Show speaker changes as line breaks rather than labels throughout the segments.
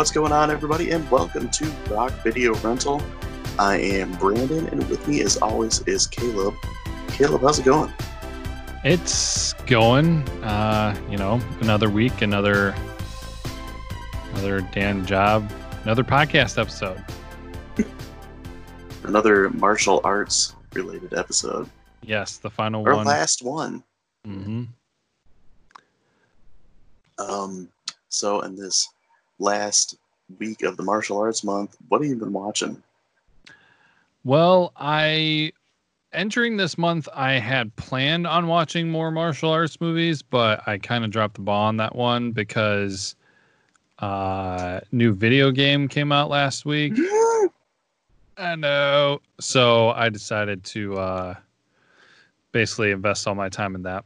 What's going on, everybody, and welcome to Rock Video Rental. I am Brandon, and with me, as always, is Caleb. Caleb, how's it going?
It's going. Uh, you know, another week, another another damn job, another podcast episode.
Another martial arts related episode.
Yes, the final one.
Our
one.
last one.
hmm
Um, so in this last week of the martial arts month, what have you been watching?
Well, I entering this month, I had planned on watching more martial arts movies, but I kind of dropped the ball on that one because uh new video game came out last week. I know. So I decided to uh, basically invest all my time in that.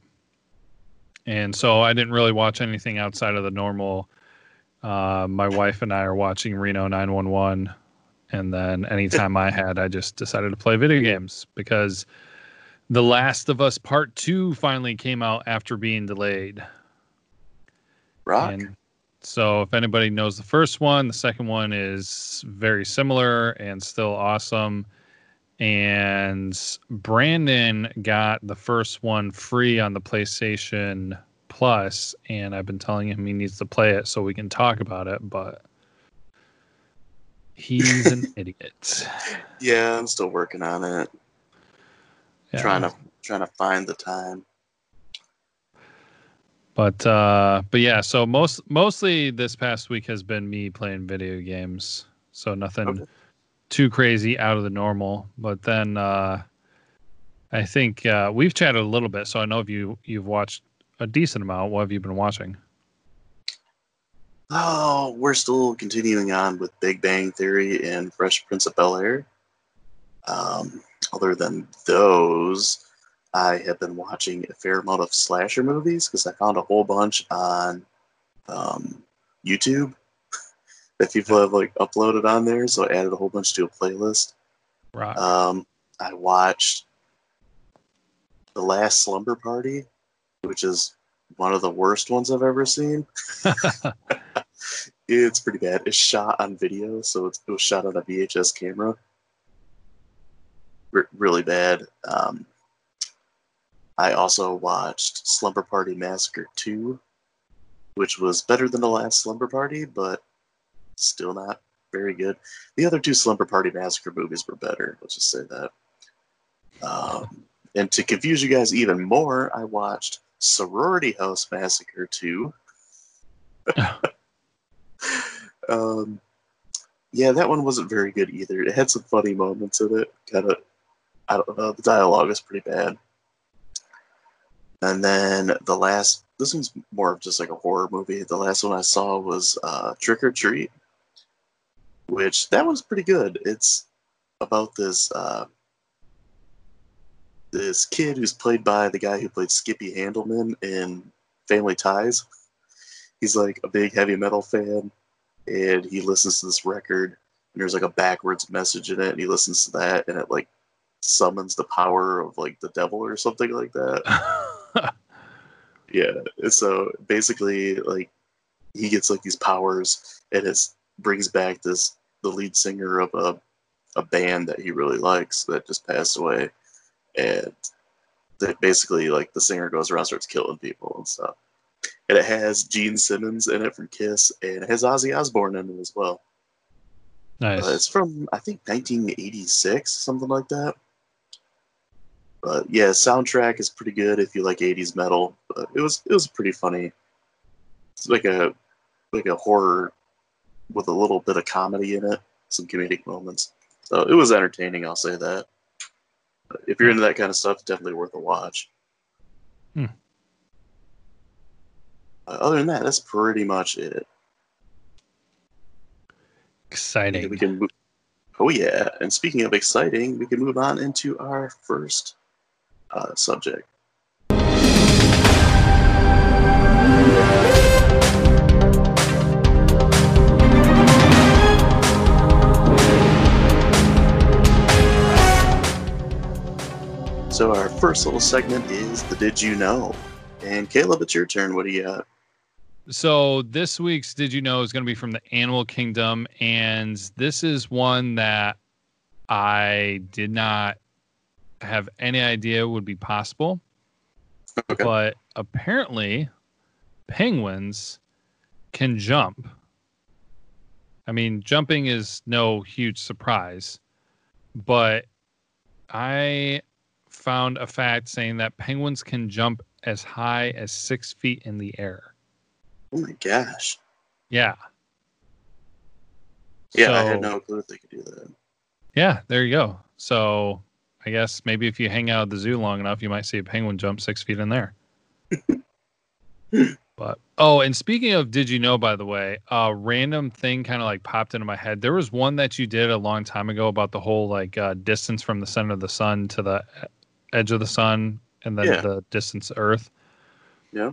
And so I didn't really watch anything outside of the normal. Uh, my wife and I are watching Reno 911. And then anytime I had, I just decided to play video games because The Last of Us Part 2 finally came out after being delayed.
Rock.
And so, if anybody knows the first one, the second one is very similar and still awesome. And Brandon got the first one free on the PlayStation Plus, and I've been telling him he needs to play it so we can talk about it, but he's an idiot.
Yeah, I'm still working on it.
Yeah.
Trying to trying to find the time.
But uh but yeah, so most mostly this past week has been me playing video games. So nothing
Okay.
too crazy out of the normal. But then uh I think uh we've chatted a little bit, so I know if you you've watched a decent amount. What have you been watching?
Oh, we're still continuing on with Big Bang Theory and Fresh Prince of Bel Air. Um, other than those, I have been watching a fair amount of slasher movies because I found a whole bunch on um, YouTube that people have like uploaded on there. So I added a whole bunch to a playlist.
Right.
Um, I watched The Last Slumber Party, which is one of the worst ones I've ever seen. It's pretty bad. It's shot on video, so it was shot on a VHS camera. R- really bad. Um, I also watched Slumber Party Massacre 2, which was better than the last Slumber Party, but still not very good. The other two Slumber Party Massacre movies were better. Let's just say that. Um, and to confuse you guys even more, I watched Sorority House Massacre 2. um, yeah, that one wasn't very good either. It had some funny moments in it. Kind of, I don't know. The dialogue is pretty bad. And then the last, this one's more of just like a horror movie. The last one I saw was uh, Trick or Treat, which that one's pretty good. It's about this uh, this kid who's played by the guy who played Skippy Handelman in Family Ties. He's like a big heavy metal fan, and he listens to this record, and there's like a backwards message in it, and he listens to that, and it like summons the power of like the devil or something like that. Yeah. So basically, like he gets like these powers, and it brings back this the lead singer of a a band that he really likes that just passed away, and that basically like the singer goes around starts killing people and stuff. And it has Gene Simmons in it from Kiss, and it has Ozzy Osbourne in it as well.
nice.
Uh, it's from I think 1986, something like that. But yeah, soundtrack is pretty good if you like 80s metal. But it was it was pretty funny. It's like a like a horror with a little bit of comedy in it, some comedic moments. So it was entertaining. I'll say that. If you're into that kind of stuff, definitely worth a watch.
Hmm.
Uh, other than that, that's pretty much it.
Exciting.
We can move. Oh yeah! And speaking of exciting, we can move on into our first uh, subject. So our first little segment is the Did You Know? And Caleb, it's your turn. What do you got?
So this week's Did You Know is going to be from the Animal Kingdom, and this is one that I did not have any idea would be possible.
Okay.
But apparently, penguins can jump. I mean, jumping is no huge surprise, but I found a fact saying that penguins can jump as high as six feet in the air.
Oh my gosh.
Yeah.
Yeah, I had no clue they could do that.
Yeah, there you go. So I guess maybe if you hang out at the zoo long enough, you might see a penguin jump six feet in there. but oh, and speaking of, did you know? By the way, a random thing kind of like popped into my head. There was one that you did a long time ago about the whole like uh, distance from the center of the sun to the edge of the sun, and then
Yeah.
the distance Earth.
Yeah.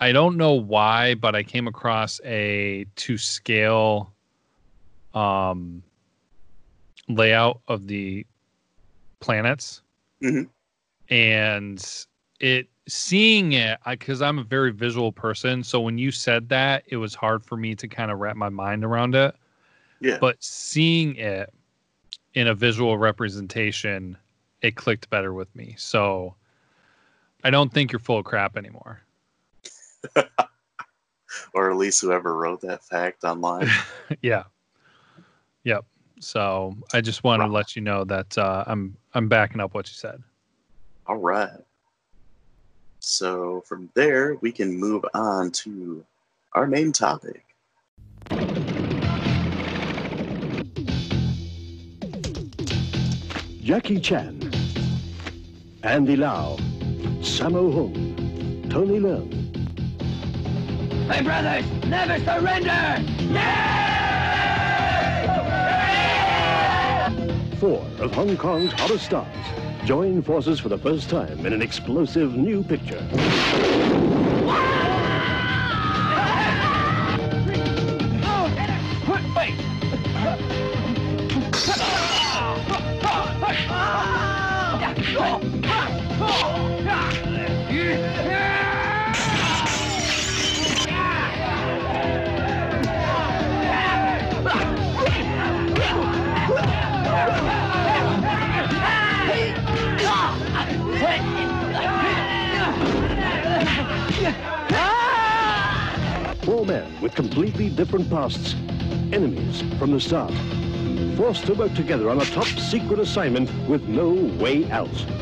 I don't know why, but I came across a to scale um layout of the planets.
Mhm.
And it seeing it because I'm a very visual person, so when you said that, it was hard for me to kind of wrap my mind around it.
Yeah.
But seeing it in a visual representation, it clicked better with me. So I don't think you're full of crap anymore.
or at least whoever wrote that fact online.
yeah. Yep. So I just want to let you know that uh, I'm I'm backing up what you said.
All right. So from there, we can move on to our main topic.
Jackie Chan, Andy Lau, Sammo Hung, Tony Leung,
My brothers, never surrender! Yeah!
four of Hong Kong's hottest stars, join forces for the first time in an explosive new picture.
Wait!
Four men with completely different pasts, enemies from the start, forced to work together on a top secret assignment with no way out.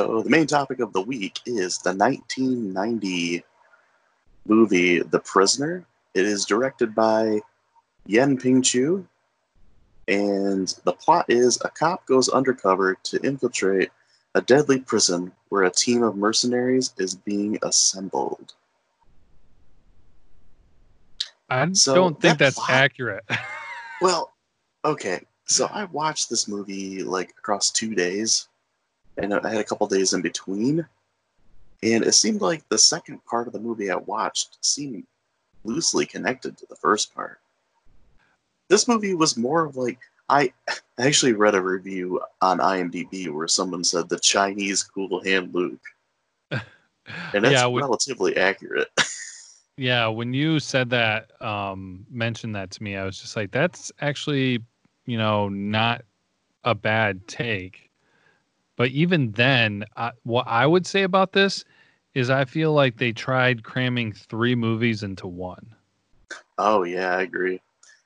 So the main topic of the week is the 1990 movie The Prisoner. It is directed by Yen Ping Chu, and the plot is a cop goes undercover to infiltrate a deadly prison where a team of mercenaries is being assembled.
I
So
don't think
that
that's
plot-
accurate.
Well, okay. So I watched this movie like across two days, and I had a couple days in between. And it seemed like the second part of the movie I watched seemed loosely connected to the first part. This movie was more of like I actually read a review on IMDb where someone said the Chinese Cool Hand Luke, and that's
yeah, when,
relatively accurate.
yeah. When you said that, um, mentioned that to me, I was just like, that's actually, you know, not a bad take. But even then, I, what I would say about this is I feel like they tried cramming three movies into one.
oh yeah, I agree.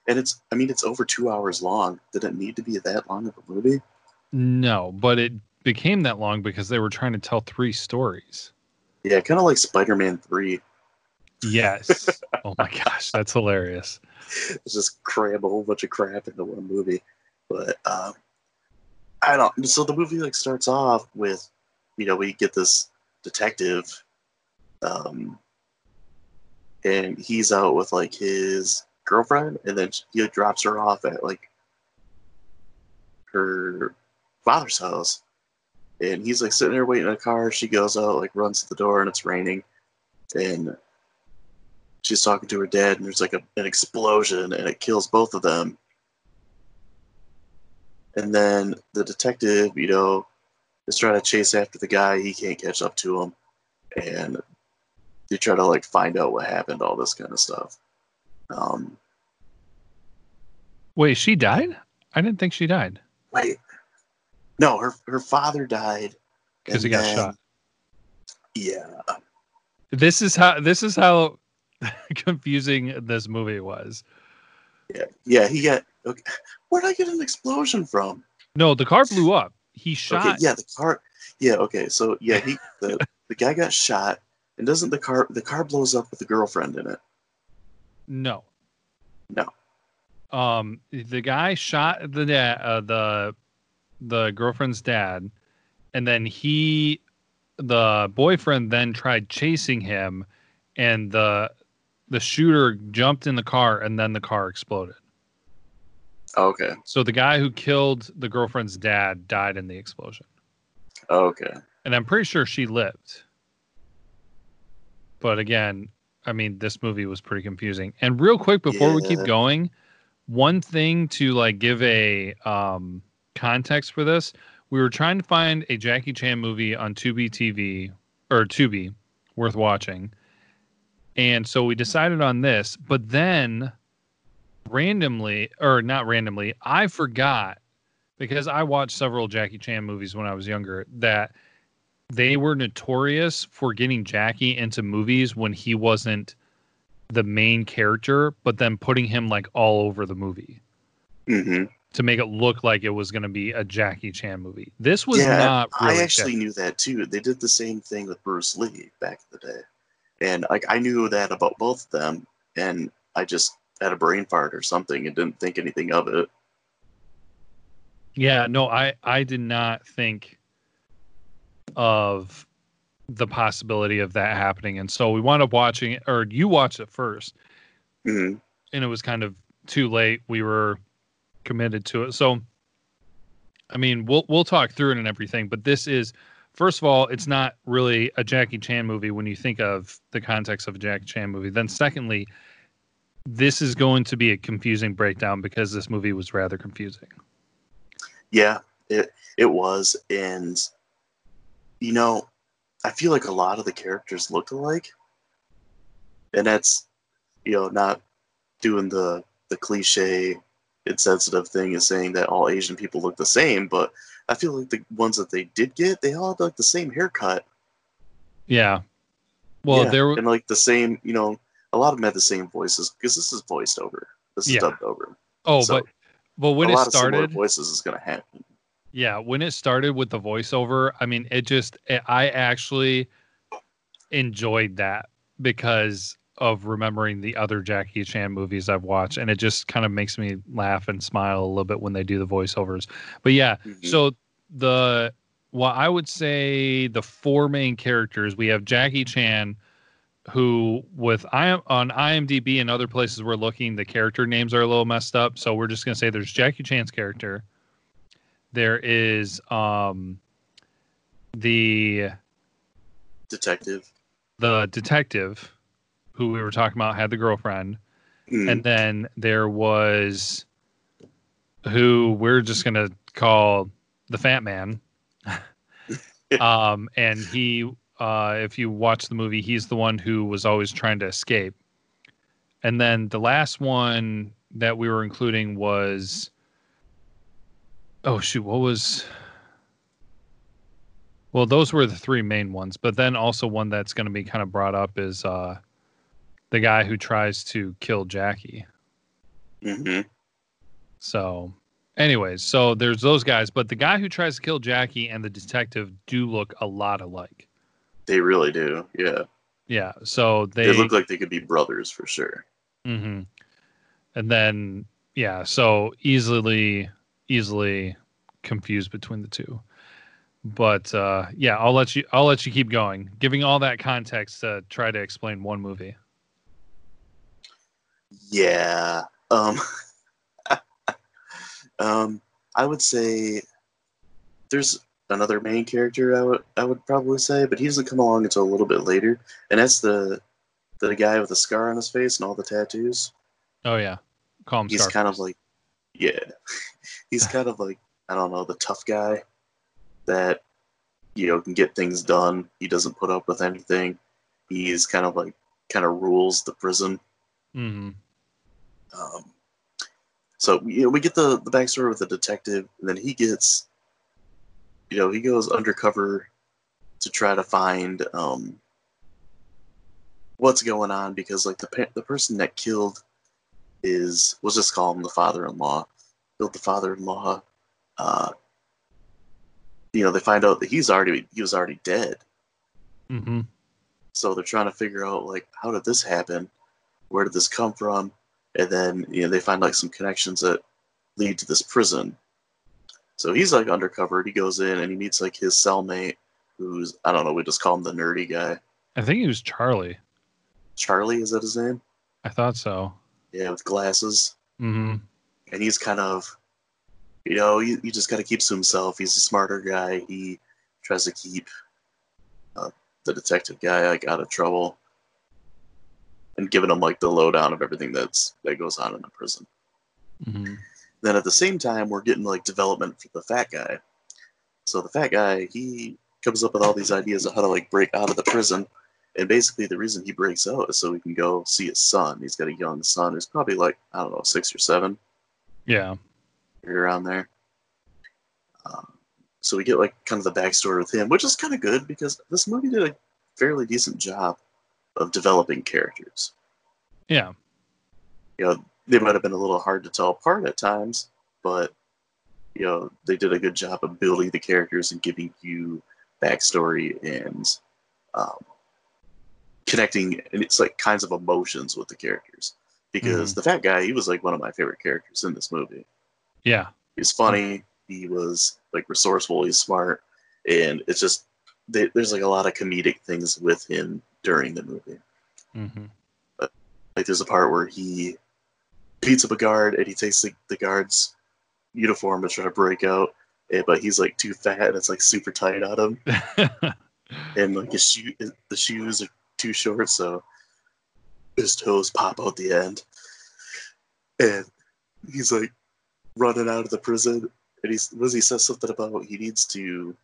And it's I mean it's over two hours long. Did it need to be that long of a movie?
No, but it became that long because they were trying to tell three stories.
Yeah, kind of like Spider Man 3.
Yes. oh my gosh, that's hilarious.
It's just cram a whole bunch of crap into one movie. But um, I don't. So the movie like starts off with, you know, we get this detective, um, and he's out with like his girlfriend, and then he drops her off at like her father's house, and he's like sitting there waiting in a car. She goes out, like runs to the door, and it's raining, and she's talking to her dad, and there's like a, an explosion, and it kills both of them. And then the detective, you know, is trying to chase after the guy. He can't catch up to him, and they try to like find out what happened, all this kind of stuff. Um,
Wait, she died? I didn't think she died
wait, no, her her father died
because he got
then-
shot.
Yeah,
This is how this is how confusing this movie was.
yeah, yeah. He got. Okay. Where'd I get an explosion from?
No, the car blew up. He shot.
Okay, yeah, the car. Yeah, okay. So yeah, he the the guy got shot, and doesn't the car the car blows up with the girlfriend in it?
No.
No.
Um, the guy shot the dad, uh, the the girlfriend's dad, and then he, the boyfriend, then tried chasing him, and the the shooter jumped in the car, and then the car exploded.
Okay,
So the guy who killed the girlfriend's dad died in the explosion,
okay.
and I'm pretty sure she lived. But again, I mean, this movie was pretty confusing. And real quick before we keep going, one thing to like give a um, context for this, we were trying to find a Jackie Chan movie on Tubi TV or Tubi worth watching, and so we decided on this. But then, randomly or not randomly, I forgot because I watched several Jackie Chan movies when I was younger that they were notorious for getting Jackie into movies when he wasn't the main character, but then putting him like all over the movie
hmm
to make it look like it was going to be a Jackie Chan movie. This was
yeah,
not really
I actually
Jackie-
knew that too. They did the same thing with Bruce Lee back in the day, and like I knew that about both of them, and I just had a brain fart or something and didn't think anything of it.
Yeah, no, I I did not think of the possibility of that happening, and so we wound up watching it, or you watched it first,
hmm
and it was kind of too late. We were committed to it, so I mean, we'll we'll talk through it and everything, but this is first of all, it's not really a Jackie Chan movie when you think of the context of a Jackie Chan movie. Then secondly, this is going to be a confusing breakdown because this movie was rather confusing.
Yeah, it it was, and you know, I feel like a lot of the characters looked alike, and that's you know not doing the the cliche insensitive thing is saying that all Asian people look the same, but I feel like the ones that they did get, they all had like the same haircut.
Yeah. Well,
Yeah,
there
and like the same, you know, a lot of them had the same voices because this is voiced over. This is
Yeah.
dubbed over.
Oh,
So,
but but when
a
it
lot of
started,
voices is going to happen.
yeah, when it started with the voiceover, I mean, it just it, I actually enjoyed that because of remembering the other Jackie Chan movies I've watched, and it just kind of makes me laugh and smile a little bit when they do the voiceovers. But yeah,
Mhm.
so the well, I would say the four main characters we have Jackie Chan, who with I am on IMDb and other places we're looking, the character names are a little messed up. So we're just gonna say there's Jackie Chan's character. There is um the
Detective.
the detective who we were talking about had the girlfriend.
Mm.
and then there was who we're just gonna call the fat man um and he uh if you watch the movie he's the one who was always trying to escape and then the last one that we were including was oh shoot what was well those were the three main ones but then also one that's going to be kind of brought up is uh the guy who tries to kill Jackie.
hmm
So, anyways, so there's those guys, but the guy who tries to kill Jackie and the detective do look a lot alike.
They really do. Yeah.
Yeah, so they,
They, look like they could be brothers for sure.
Mhm. and then yeah, so easily, easily confused between the two. But uh, yeah, I'll let you. I'll let you keep going, giving all that context to try to explain one movie.
Yeah. Um, um, I would say there's another main character. I would I would probably say, but he doesn't come along until a little bit later, and that's the the guy with the scar on his face and all the tattoos.
Oh yeah, call him.
He's
Scarface.
kind of like, yeah, he's kind of like I don't know the tough guy that you know can get things done. He doesn't put up with anything. He's kind of like kind of rules the prison.
hmm
Um, so you know, we get the the backstory with the detective, and then he gets, you know, he goes undercover to try to find um, what's going on because like the pa- the person that killed is we'll just call him the father-in-law, killed the father-in-law. Uh, you know, they find out that he's already he was already dead.
Mm-hmm.
So they're trying to figure out like how did this happen? Where did this come from? And then you know they find like some connections that lead to this prison. So he's like undercover. He goes in and he meets like his cellmate, who's I don't know. We just call him the nerdy guy.
I think he was Charlie.
Charlie is that his name?
I thought so.
Yeah, with glasses.
Mm-hmm.
And he's kind of, you know, he, he just kind of keeps to himself. He's a smarter guy. He tries to keep uh, the detective guy like out of trouble and giving him like the lowdown of everything that's that goes on in the prison.
hmm
Then at the same time, we're getting like development for the fat guy. So the fat guy, he comes up with all these ideas of how to like break out of the prison. And basically, the reason he breaks out is so he can go see his son. He's got a young son who's probably like I don't know six or seven,
Yeah.
around there. Um, so we get like kind of the backstory with him, which is kind of good because this movie did a fairly decent job of developing characters.
Yeah.
you know, they might have been a little hard to tell apart at times, but you know, they did a good job of building the characters and giving you backstory and um, connecting and it's like kinds of emotions with the characters. Because the fat guy, he was like one of my favorite characters in this movie.
Yeah.
He's funny, he was like resourceful, he's smart, and it's just they, there's like a lot of comedic things with him during the movie
hmm
like there's a part where he beats up a guard and he takes the, the guard's uniform to try to break out eh, but he's like too fat and it's like super tight on him and like his shoe the shoes are too short so his toes pop out the end and he's like running out of the prison and he's was he says something about he needs to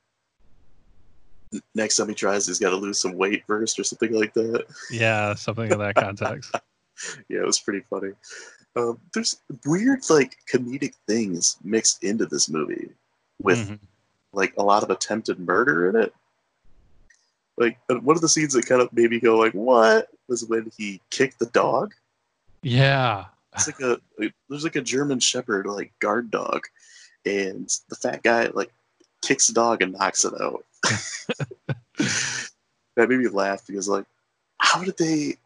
next time he tries he's got to lose some weight first or something like that
yeah. Something in that context.
yeah, it was pretty funny. Um, there's weird, like, comedic things mixed into this movie with,
Mhm.
like, a lot of attempted murder in it. Like, one of the scenes that kind of made me go, like, what? Was when he kicked the dog.
Yeah.
It's like a, like, there's like a German Shepherd, like, guard dog. And the fat guy, like, kicks the dog and knocks it out. that made me laugh because, like, how did they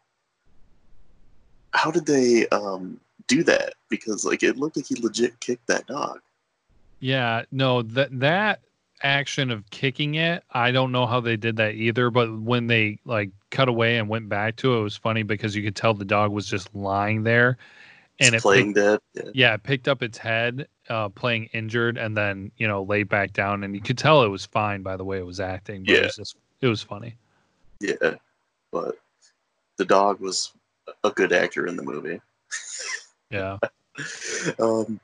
how did they um do that because like it looked like he legit kicked that dog
Yeah, no, that that action of kicking it, I don't know how they did that either, but when they like cut away and went back to it, it was funny because you could tell the dog was just lying there and
It's
it
playing
picked,
dead yeah.
yeah, it picked up its head, uh playing injured and then, you know, laid back down and you could tell it was fine by the way it was acting, but it
Yeah.
was just it was funny.
yeah but the dog was a good actor in the movie
Yeah.
um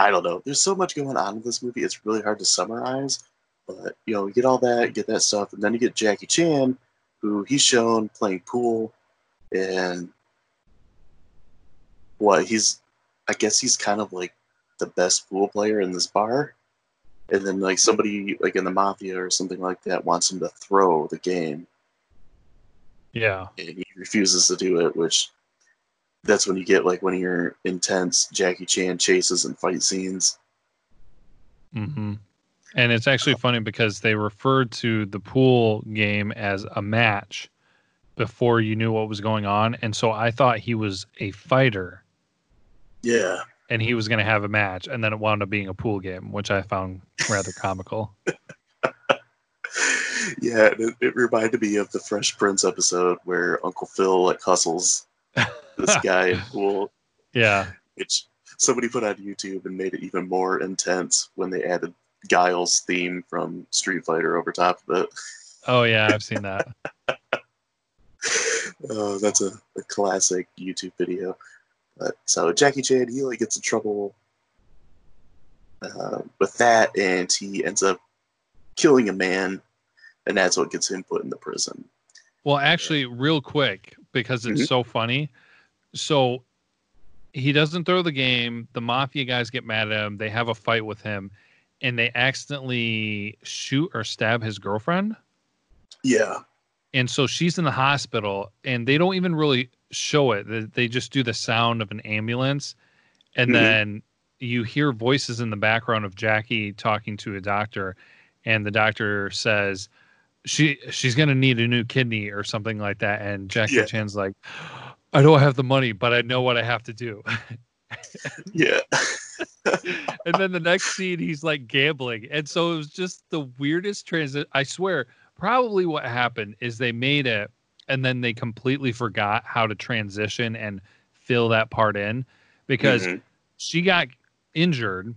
i don't know there's so much going on in this movie it's really hard to summarize but you know you get all that get that stuff and then you get jackie chan who he's shown playing pool and what he's i guess he's kind of like the best pool player in this bar and then like somebody like in the mafia or something like that wants him to throw the game
Yeah.
and he refuses to do it, which that's when you get like one of your intense Jackie Chan chases and fight scenes.
Mm-hmm. And it's actually funny because they referred to the pool game as a match before you knew what was going on. And so I thought he was a fighter.
Yeah.
and he was going to have a match, and then it wound up being a pool game, which I found rather comical.
yeah, it, it, reminded me of the Fresh Prince episode where Uncle Phil like hustles this guy in pool.
Yeah,
which somebody put on YouTube and made it even more intense when they added Guile's theme from Street Fighter over top of it.
Oh yeah, I've seen that.
oh, that's a, a, classic YouTube video. But so Jackie Chan, he like gets in trouble uh, with that, and he ends up killing a man, and that's what gets him put in the prison.
Well, actually, real quick, because it's mm-hmm. so funny. So he doesn't throw the game. The mafia guys get mad at him. They have a fight with him, and they accidentally shoot or stab his girlfriend.
Yeah.
And so she's in the hospital, and they don't even really show it. They just do the sound of an ambulance, and mm-hmm. then you hear voices in the background of Jackie talking to a doctor, and the doctor says she she's gonna need a new kidney or something like that. And Jackie yeah. Chan's like, I don't have the money, but I know what I have to do.
yeah.
and then the next scene, he's like gambling, and so it was just the weirdest transit. I swear, probably what happened is they made it, and then they completely forgot how to transition and fill that part in because mm-hmm. she got injured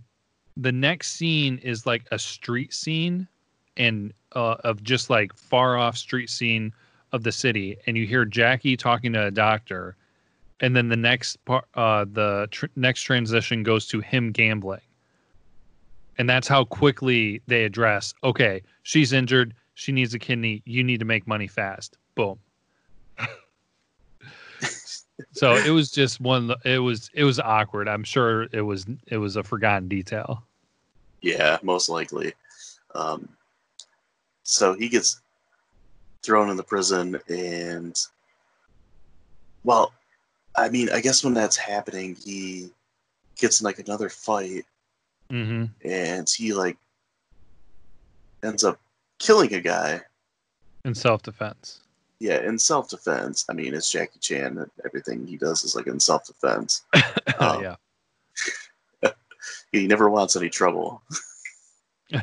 the next scene is like a street scene and uh, of just like far off street scene of the city and you hear Jackie talking to a doctor and then the next part uh, the tr- next transition goes to him gambling. And that's how quickly they address okay she's injured she needs a kidney you need to make money fast. Boom. So it was just one it was it was awkward. I'm sure it was it was a forgotten detail.
Yeah most likely. Um, so he gets thrown in the prison and well i mean i guess when that's happening he gets in like another fight
mm-hmm.
and he like ends up killing a guy
in self-defense
yeah, in self defense. I mean, it's Jackie Chan, everything he does is like in self defense.
um, yeah.
he never wants any trouble.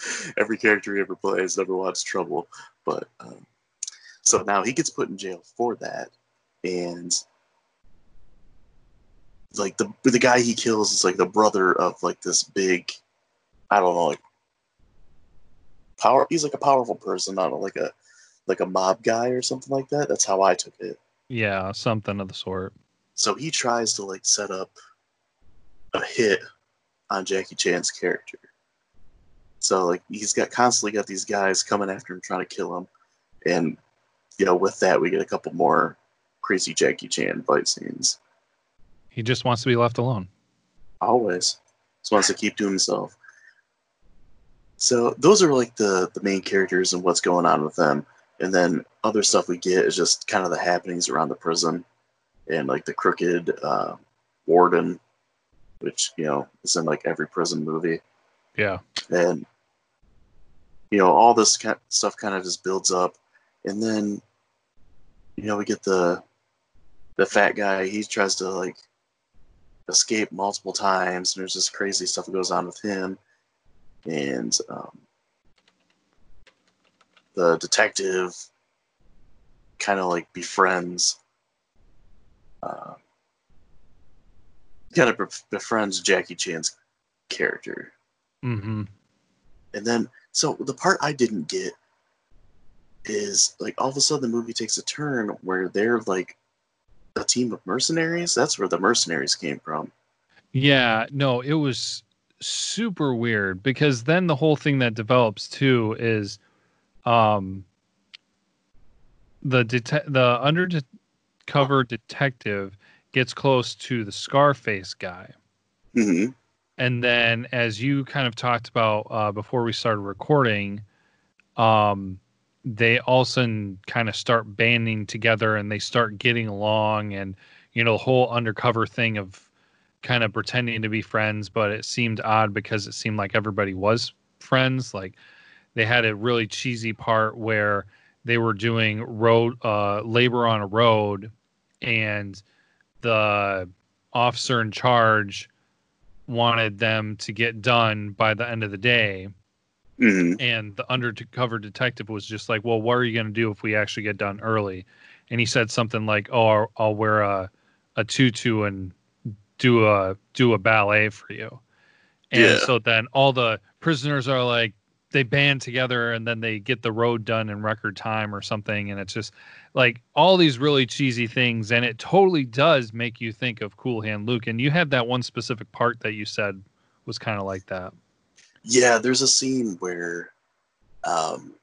Every character he ever plays never wants trouble, but um, so now he gets put in jail for that, and like the the guy he kills is like the brother of like this big, I don't know, like power. He's like a powerful person, not like a like a mob guy or something like that. That's how I took it.
Yeah, something of the sort.
So he tries to like set up a hit on Jackie Chan's character. So like he's got constantly got these guys coming after him trying to kill him. And you know, with that we get a couple more crazy Jackie Chan fight scenes.
He just wants to be left alone.
Always. Just wants to keep to himself. So those are like the the main characters and what's going on with them and then other stuff we get is just kind of the happenings around the prison and like the crooked uh, warden which you know is in like every prison movie
yeah.
And you know all this stuff kind of just builds up. And then you know we get the the fat guy. He tries to like escape multiple times and there's this crazy stuff that goes on with him. And um, the detective kind of like befriends uh, kind of befriends Jackie Chan's character.
Mm-hmm.
And then, so the part I didn't get is like all of a sudden the movie takes a turn where they're like a team of mercenaries. That's where the mercenaries came from.
Yeah, no, it was super weird because then the whole thing that develops too is um, the det- the undercover detective gets close to the Scarface guy.
Mm-hmm.
And then, as you kind of talked about uh, before we started recording, um, they all of a sudden kind of start banding together and they start getting along. And, you know, the whole undercover thing of kind of pretending to be friends, but it seemed odd because it seemed like everybody was friends. Like, they had a really cheesy part where they were doing road uh, labor on a road, and the officer in charge wanted them to get done by the end of the day.
Hmm
and the undercover detective was just like well what are you going to do if we actually get done early? And he said something like oh i'll, I'll wear a, a tutu and do a do a ballet for you. And
Yeah.
so then all the prisoners are like they band together and then they get the road done in record time or something and it's just like all these really cheesy things and it totally does make you think of cool hand luke and you had that one specific part that you said was kind of like that.
Yeah, there's a scene where um,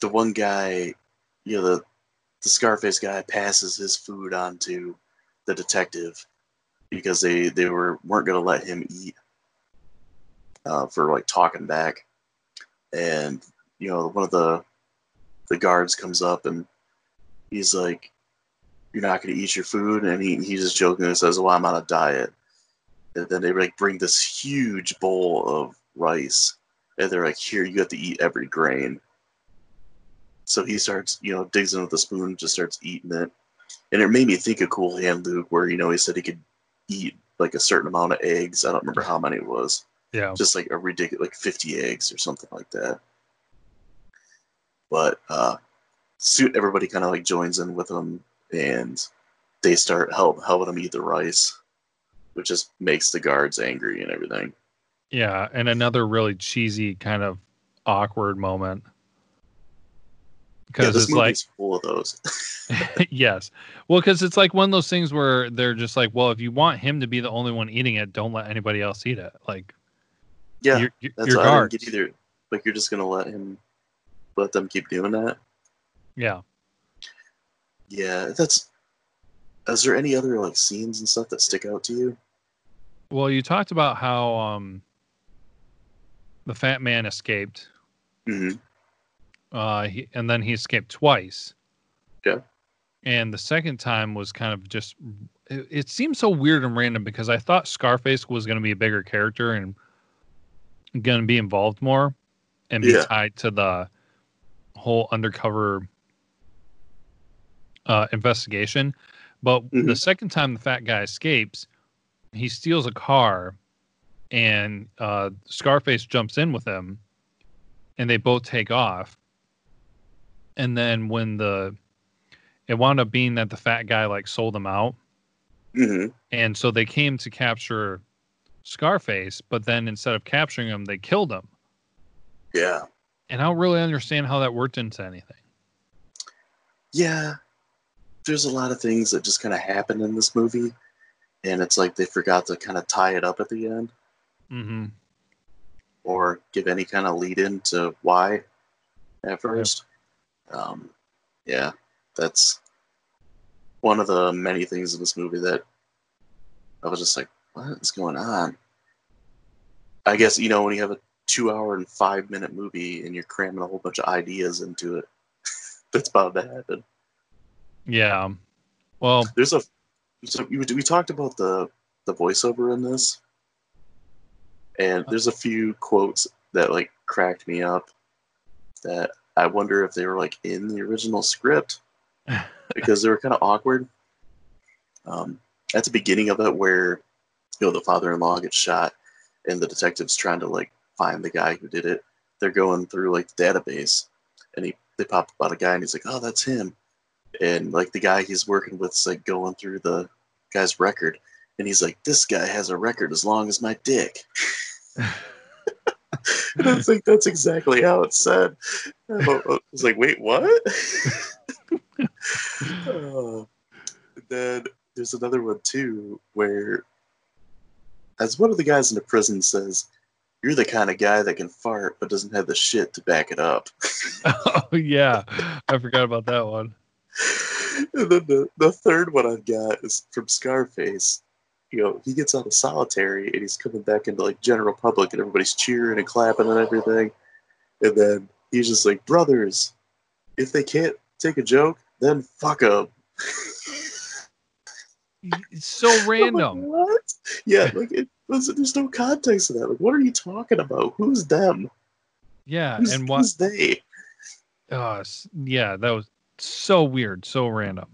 the one guy, you know, the the Scarface guy passes his food on to the detective because they they were weren't gonna let him eat uh, for like talking back, and you know one of the the guards comes up and he's like, "You're not gonna eat your food," and he he just jokingly says, "Well, I'm on a diet." And then they like bring this huge bowl of rice, and they're like, "Here, you have to eat every grain." So he starts, you know, digs in with a spoon, just starts eating it, and it made me think of Cool Hand Luke, where you know he said he could eat like a certain amount of eggs. I don't remember how many it was,
yeah
just like a ridiculous, like fifty eggs or something like that. But uh, soon everybody kind of like joins in with them and they start help helping them eat the rice, which just makes the guards angry and everything.
Yeah, and another really cheesy kind of awkward moment. Because
this
it's like
full of those.
yes. Well, because it's like one of those things where they're just like, well, if you want him to be the only one eating it, don't let anybody else eat it. Like,
yeah,
your, your,
that's
your
I didn't get either. Like you're just gonna let him, let them keep doing that.
Yeah.
Yeah, that's. Is there any other like scenes and stuff that stick out to you?
Well, you talked about how um, the fat man escaped,
hmm
uh, he, and then he escaped twice.
Yeah.
And the second time was kind of just. It, it seemed so weird and random because I thought Scarface was going to be a bigger character and going to be involved more and be
Yeah.
tied to the whole undercover uh, investigation. But the
Mhm.
second time the fat guy escapes, he steals a car and uh, Scarface jumps in with him and they both take off. And then when the it wound up being that the fat guy like sold them out.
hmm
And so they came to capture Scarface, but then instead of capturing him, they killed him.
Yeah,
And I don't really understand how that worked into anything.
yeah. There's a lot of things that just kind of happen in this movie, and it's like they forgot to kind of tie it up at the end
Mm-hmm.
or give any kind of lead in to why at first. Um, yeah, that's one of the many things in this movie that I was just like, what is going on? I guess, you know, when you have a two hour and five minute movie and you're cramming a whole bunch of ideas into it, that's bound to happen.
Yeah. Well,
There's a, so we, we talked about the, the voiceover in this, and there's a few quotes that like cracked me up that I wonder if they were like in the original script because they were kind of awkward. Um, at the beginning of it, where you know the father-in-law gets shot, and the detective's trying to like find the guy who did it. They're going through like the database, and he they pop up about a guy, and he's like, "Oh, that's him," and like the guy he's working with is like going through the guy's record, and he's like, "This guy has a record as long as my dick." and I think that's exactly how it's said. I was like, wait, what? Uh, then there's another one too where, as one of the guys in the prison says, "You're the kind of guy that can fart but doesn't have the shit to back it up."
oh yeah, I forgot about that one.
and then the, the third one I've got is from Scarface. You know, he gets out of solitary and he's coming back into like general public and everybody's cheering and clapping and everything. And then he's just like, brothers, if they can't take a joke, then fuck them.
It's so random.
what? Yeah, like it was, there's no context to that. Like, what are you talking about? Who's them?
Yeah,
Who's,
and what?
who's they?
Uh, yeah, that was so weird, so random.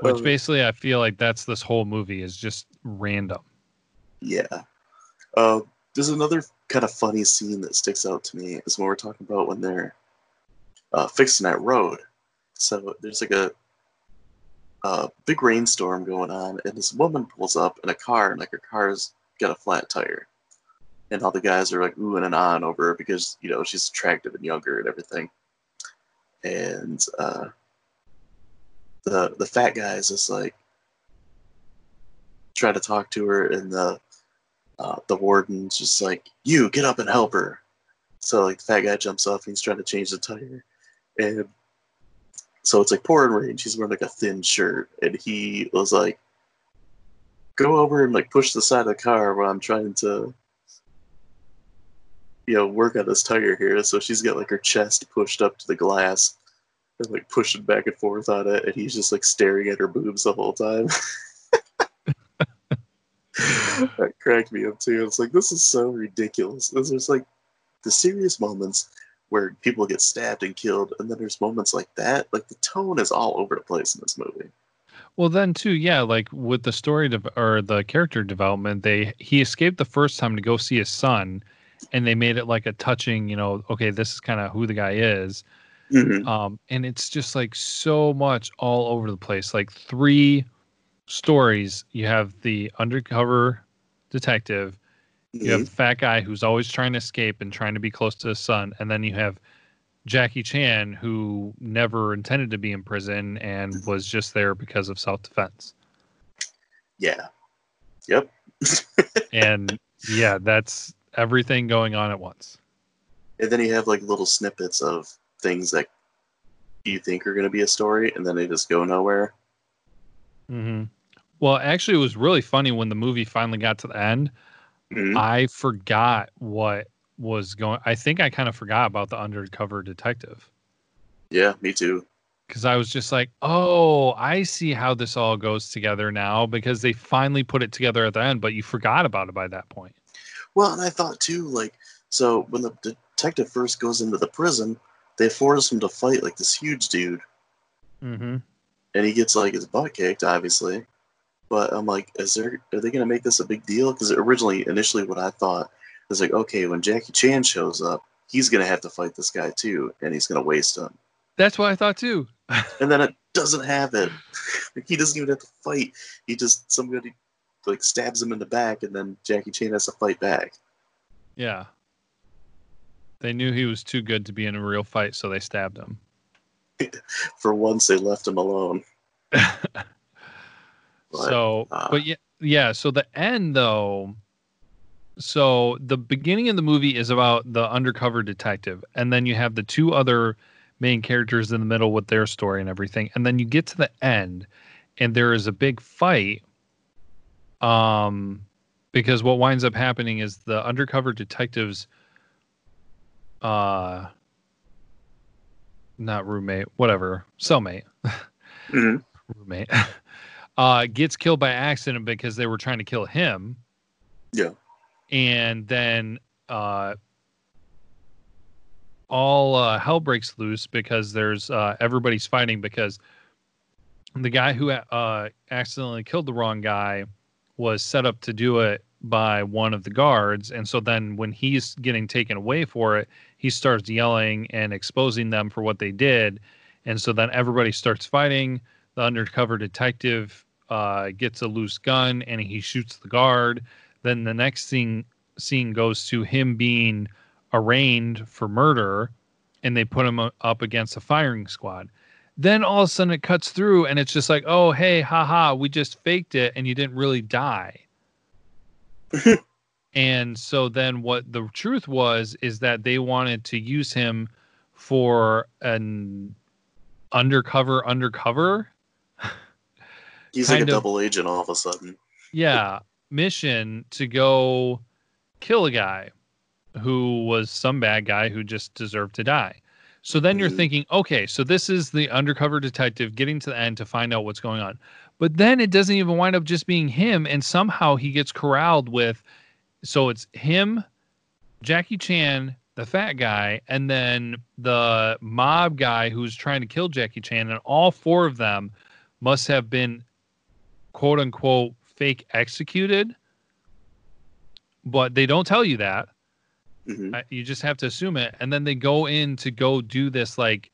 Which
Uh,
basically, I feel like that's this whole movie is just random.
Yeah. Uh, there's another kind of funny scene that sticks out to me is when we're talking about when they're uh, fixing that road. So there's like a, a big rainstorm going on, and this woman pulls up in a car, and like her car's got a flat tire. And all the guys are like oohing and on over her because, you know, she's attractive and younger and everything. And uh, the the fat guy is just like try to talk to her, and the uh, the warden's just like, "You get up and help her." So like the fat guy jumps off and he's trying to change the tire, and so it's like pouring rain. She's wearing like a thin shirt, and he was like, "Go over and like push the side of the car while I'm trying to." You know, work on this tire here. So she's got like her chest pushed up to the glass and like pushing back and forth on it, and he's just like staring at her boobs the whole time. that cracked me up too. It's like this is so ridiculous. There's just like the serious moments where people get stabbed and killed, and then there's moments like that. Like the tone is all over the place in this movie.
Well, then too, yeah, like with the story de- or the character development, they he escaped the first time to go see his son, and they made it like a touching, you know, okay, this is kind of who the guy is.
Mm-hmm.
um and it's just like so much all over the place like three stories you have the undercover detective you have the fat guy who's always trying to escape and trying to be close to his son and then you have jackie chan who never intended to be in prison and was just there because of self-defense
Yeah. Yep.
and yeah that's everything going on at once
And then you have like little snippets of things that you think are going to be a story, and then they just go nowhere.
Mm-hmm. well actually it was really funny when the movie finally got to the end
Mhm.
I forgot what was going. I think I kind of forgot about the undercover detective
Yeah, me too.
because I was just like, "Oh, I see how this all goes together now." Because they finally put it together at the end, but you forgot about it by that point.
Well, and I thought too, like, so when the detective first goes into the prison, they force him to fight like this huge dude,
Mm-hmm.
and he gets like his butt kicked, obviously. But I'm like, is there? Are they gonna make this a big deal? Because originally, initially, what I thought was like, okay, when Jackie Chan shows up, he's gonna have to fight this guy too, and he's gonna waste him.
That's what I thought too.
And then it doesn't happen. he doesn't even have to fight. He just somebody like stabs him in the back, and then Jackie Chan has to fight back.
Yeah. They knew he was too good to be in a real fight, so they stabbed him.
For once, they left him alone. But,
so
uh,
but yeah yeah so the end though so the beginning of the movie is about the undercover detective and then you have the two other main characters in the middle with their story and everything and then you get to the end and there is a big fight um because what winds up happening is the undercover detectives uh not roommate whatever cellmate
mhm.
roommate uh gets killed by accident because they were trying to kill him.
Yeah.
and then uh all uh, hell breaks loose because there's uh everybody's fighting because the guy who uh accidentally killed the wrong guy was set up to do it by one of the guards. And so then when he's getting taken away for it he starts yelling and exposing them for what they did. And so then everybody starts fighting the undercover detective uh, gets a loose gun and he shoots the guard. Then the next scene scene goes to him being arraigned for murder, and they put him up against a firing squad. Then all of a sudden it cuts through, and it's just like, oh hey, haha, we just faked it, and you didn't really die. and so then what the truth was is that they wanted to use him for an undercover undercover
He's like a
of-
double agent all of a sudden.
yeah mission to go kill a guy who was some bad guy who just deserved to die so then you're
Mhm.
thinking okay so this is the undercover detective getting to the end to find out what's going on but then it doesn't even wind up just being him and somehow he gets corralled with so it's him jackie chan the fat guy and then the mob guy who's trying to kill jackie chan and all four of them must have been quote unquote fake executed. But they don't tell you that.
Mhm.
Uh, You just have to assume it. And then they go in to go do this like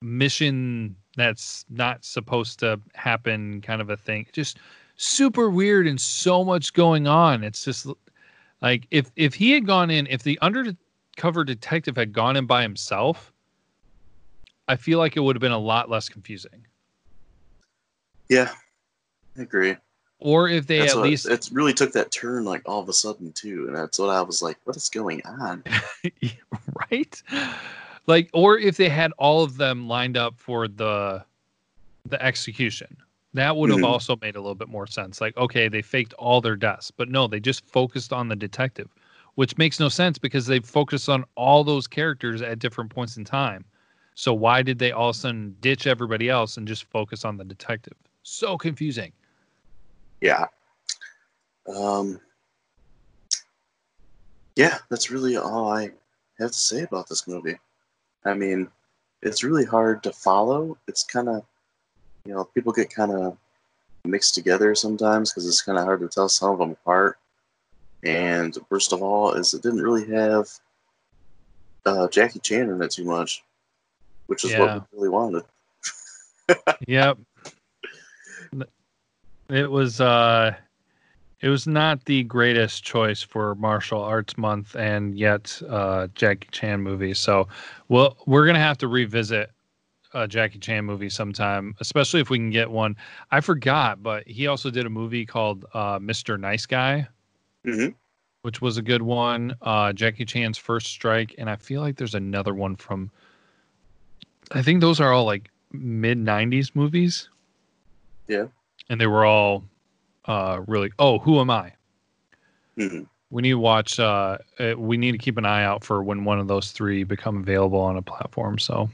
mission that's not supposed to happen kind of a thing. Just super weird and so much going on. It's just like if if he had gone in, if the undercover detective had gone in by himself, I feel like it would have been a lot less confusing.
Yeah, I agree.
Or if they
That's
at least
it really took that turn like all of a sudden too, and that's what I was like, what is going on?
right? Like or if they had all of them lined up for the the execution. That would have
Mhm.
also made a little bit more sense. Like okay, they faked all their deaths, but no, they just focused on the detective, which makes no sense because they focused on all those characters at different points in time. So why did they all of a sudden ditch everybody else and just focus on the detective? So confusing.
Yeah. Um. Yeah, that's really all I have to say about this movie. I mean, it's really hard to follow. It's kind of, you know, people get kind of mixed together sometimes because it's kind of hard to tell some of them apart. And worst of all, is it didn't really have uh, Jackie Chan in it too much, which is
Yeah.
what we really wanted.
yep. It was uh it was not the greatest choice for martial arts month and yet uh Jackie Chan movie. So well we're gonna have to revisit a Jackie Chan movie sometime, especially if we can get one. I forgot, but he also did a movie called uh Mr. Nice Guy,
hmm
which was a good one. Uh Jackie Chan's first strike, and I feel like there's another one from I think those are all like mid nineties movies
Yeah.
And they were all uh really oh who am i
hmm
we need to watch uh uh, we need to keep an eye out for when one of those three become available on a platform so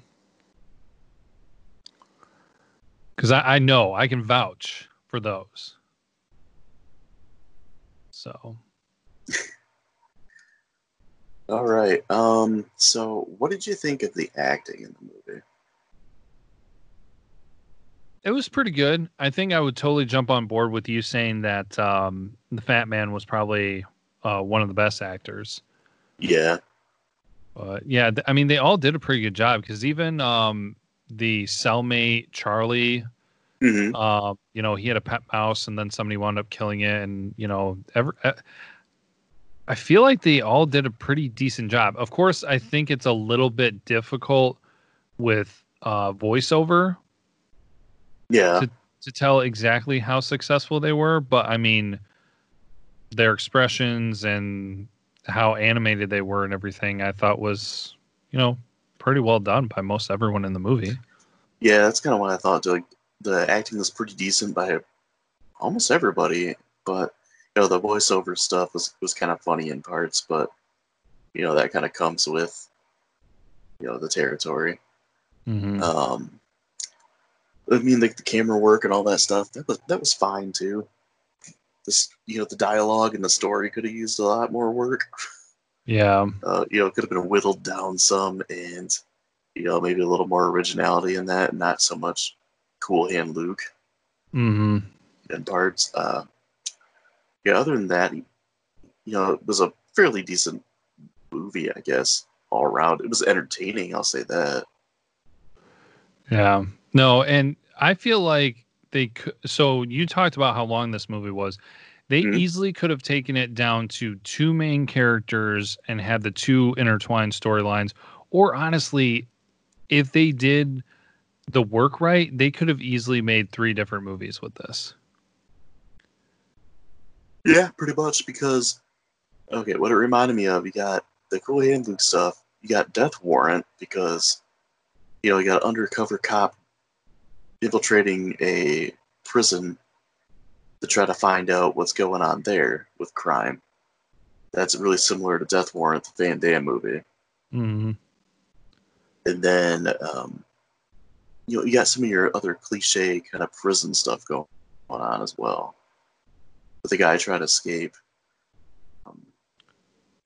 because I, I know i can vouch for those so
All right. Um. So, what did you think of the acting in the movie?
It was pretty good i think i would totally jump on board with you saying that um the fat man was probably uh one of the best actors
Yeah.
But yeah, th- I mean, they all did a pretty good job because even um, the cellmate Charlie,
hmm
um, you know, he had a pet mouse and then somebody wound up killing it, and you know, ever. Uh, I feel like they all did a pretty decent job. Of course, I think it's a little bit difficult with uh, voiceover
Yeah.
to- to tell exactly how successful they were, but I mean, their expressions and how animated they were and everything, I thought was, you know, pretty well done by most everyone in the movie.
Yeah, that's kind of what I thought. Like the acting was pretty decent by almost everybody, but you know the voiceover stuff was was kind of funny in parts. But you know that kind of comes with you know the territory.
Mm-hmm.
Um, I mean, like the camera work and all that stuff that was that was fine too. This you know the dialogue and the story could have used a lot more work.
Yeah,
uh, you know, it could have been whittled down some and, you know, maybe a little more originality in that, not so much cool hand Luke
hmm
in parts. Uh, yeah, other than that, you know, it was a fairly decent movie, I guess, all around. It was entertaining, I'll say that.
yeah. No, and I feel like they could. So you talked about how long this movie was. They
Mhm.
easily could have taken it down to two main characters and had the two intertwined storylines. Or honestly, if they did the work right, they could have easily made three different movies with this.
Yeah, pretty much because, okay, what it reminded me of, you got the cool hand Luke stuff, you got Death Warrant because, you know, you got undercover cop infiltrating a prison to try to find out what's going on there with crime. That's really similar to Death Warrant, the Van Damme movie.
hmm
And then, um, you know, you got some of your other cliche kind of prison stuff going on as well. With the guy trying to escape, um,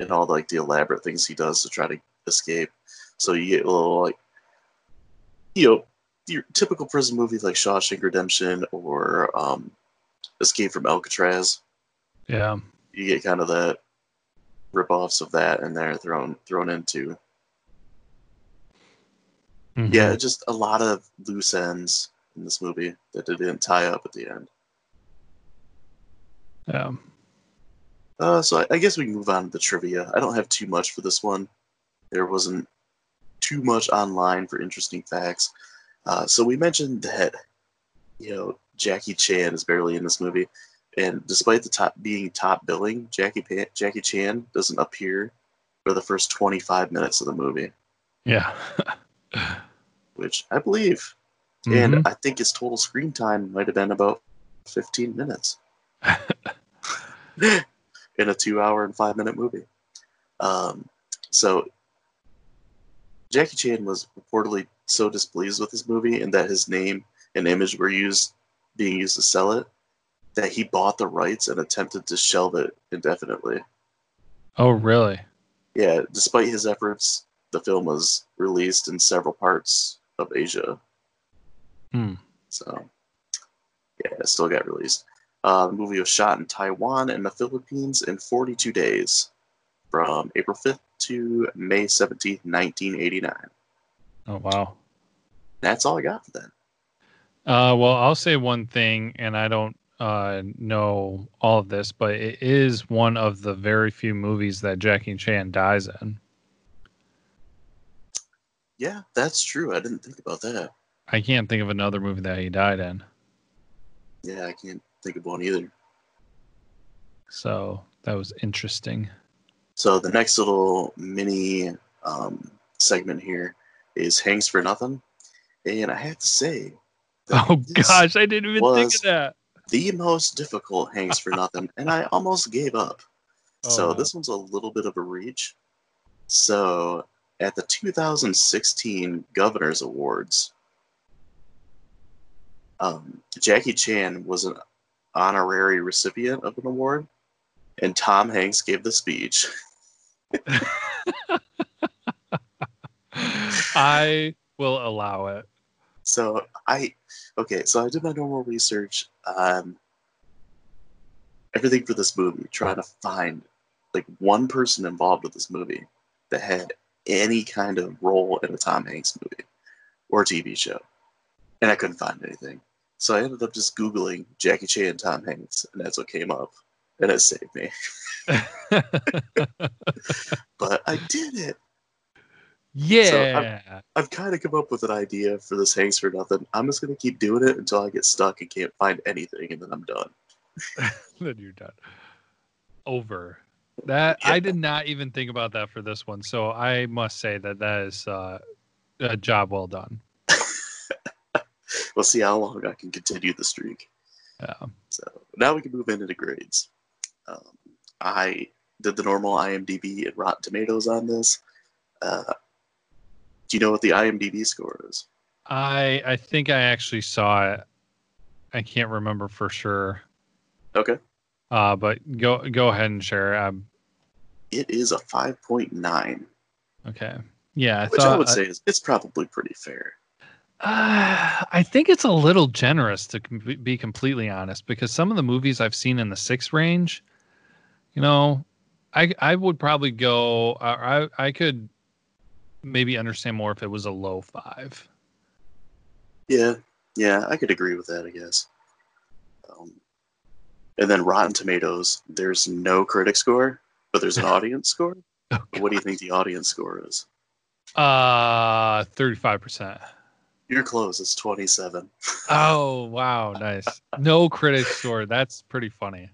and all like the elaborate things he does to try to escape. So you get a little like, you know, your typical prison movie like Shawshank Redemption or um, Escape from Alcatraz.
Yeah.
You get kind of the rip-offs of that in there thrown thrown into.
Mhm.
Yeah, just a lot of loose ends in this movie that they didn't tie up at the end.
Yeah.
Uh, so I, I guess we can move on to the trivia. I don't have too much for this one. There wasn't too much online for interesting facts. Uh, so we mentioned that, you know, Jackie Chan is barely in this movie, and despite the top being top billing, Jackie Jackie Chan doesn't appear for the first 25 minutes of the movie,
Yeah.
which I believe.
Mhm.
And I think his total screen time might have been about 15 minutes. in a two hour and five minute movie. Um, so Jackie Chan was reportedly so displeased with this movie and that his name and image were used being used to sell it that he bought the rights and attempted to shelve it indefinitely.
oh, really?
Yeah, despite his efforts, the film was released in several parts of Asia.
Hmm.
So, yeah, it still got released. Uh, the movie was shot in Taiwan and the Philippines in 42 days, from April 5th to May 17th, 1989.
Oh, wow.
That's all I got for that.
Uh, well, I'll say one thing, and I don't uh, know all of this, but it is one of the very few movies that Jackie Chan dies in.
Yeah, that's true. I didn't think about that.
I can't think of another movie that he died in.
Yeah, I can't think of one either.
So that was interesting.
So the next little mini um, segment here is Hanks for Nothing. And I have to say,
Oh gosh, I didn't even think of that.
the most difficult Hanks for Nothing, and I almost gave up.
Oh,
so this one's a little bit of a reach. So at the 2016 Governors Awards, um, Jackie Chan was an honorary recipient of an award, and Tom Hanks gave the speech.
I will allow it.
So I, okay, so I did my normal research on everything for this movie, trying to find like one person involved with this movie that had any kind of role in a Tom Hanks movie or TV show, and I couldn't find anything. So I ended up just googling Jackie Chan and Tom Hanks, and that's what came up, and it saved me. But I did it.
Yeah.
I've kind of come up with an idea for this Hanks for Nothing. I'm just gonna keep doing it until I get stuck and can't find anything, and then I'm done.
then you're done. Over. That I did not even think about that for this one. So I must say that that is uh, a job well done.
We'll see how long I can continue the streak.
Yeah.
So now we can move into the grades. Um, I did the normal IMDb and Rotten Tomatoes on this. Uh, do you know what the IMDb score is?
I I think I actually saw it. I can't remember for sure.
Okay,
Uh, but go go ahead and share. Um,
it is a 5.9,
okay. Yeah, I
which
thought
I would say is it's probably pretty fair.
Uh, I think it's a little generous to com- be completely honest, because some of the movies I've seen in the six range, you know, I I would probably go. I I could maybe understand more if it was a low five.
Yeah, yeah, I could agree with that, I guess. Um, and then Rotten Tomatoes, there's no critic score, but there's an audience score. What do you think the audience score is?
Uh, thirty five percent.
You're close. It's 27.
Oh wow, nice. No critic score. That's pretty funny.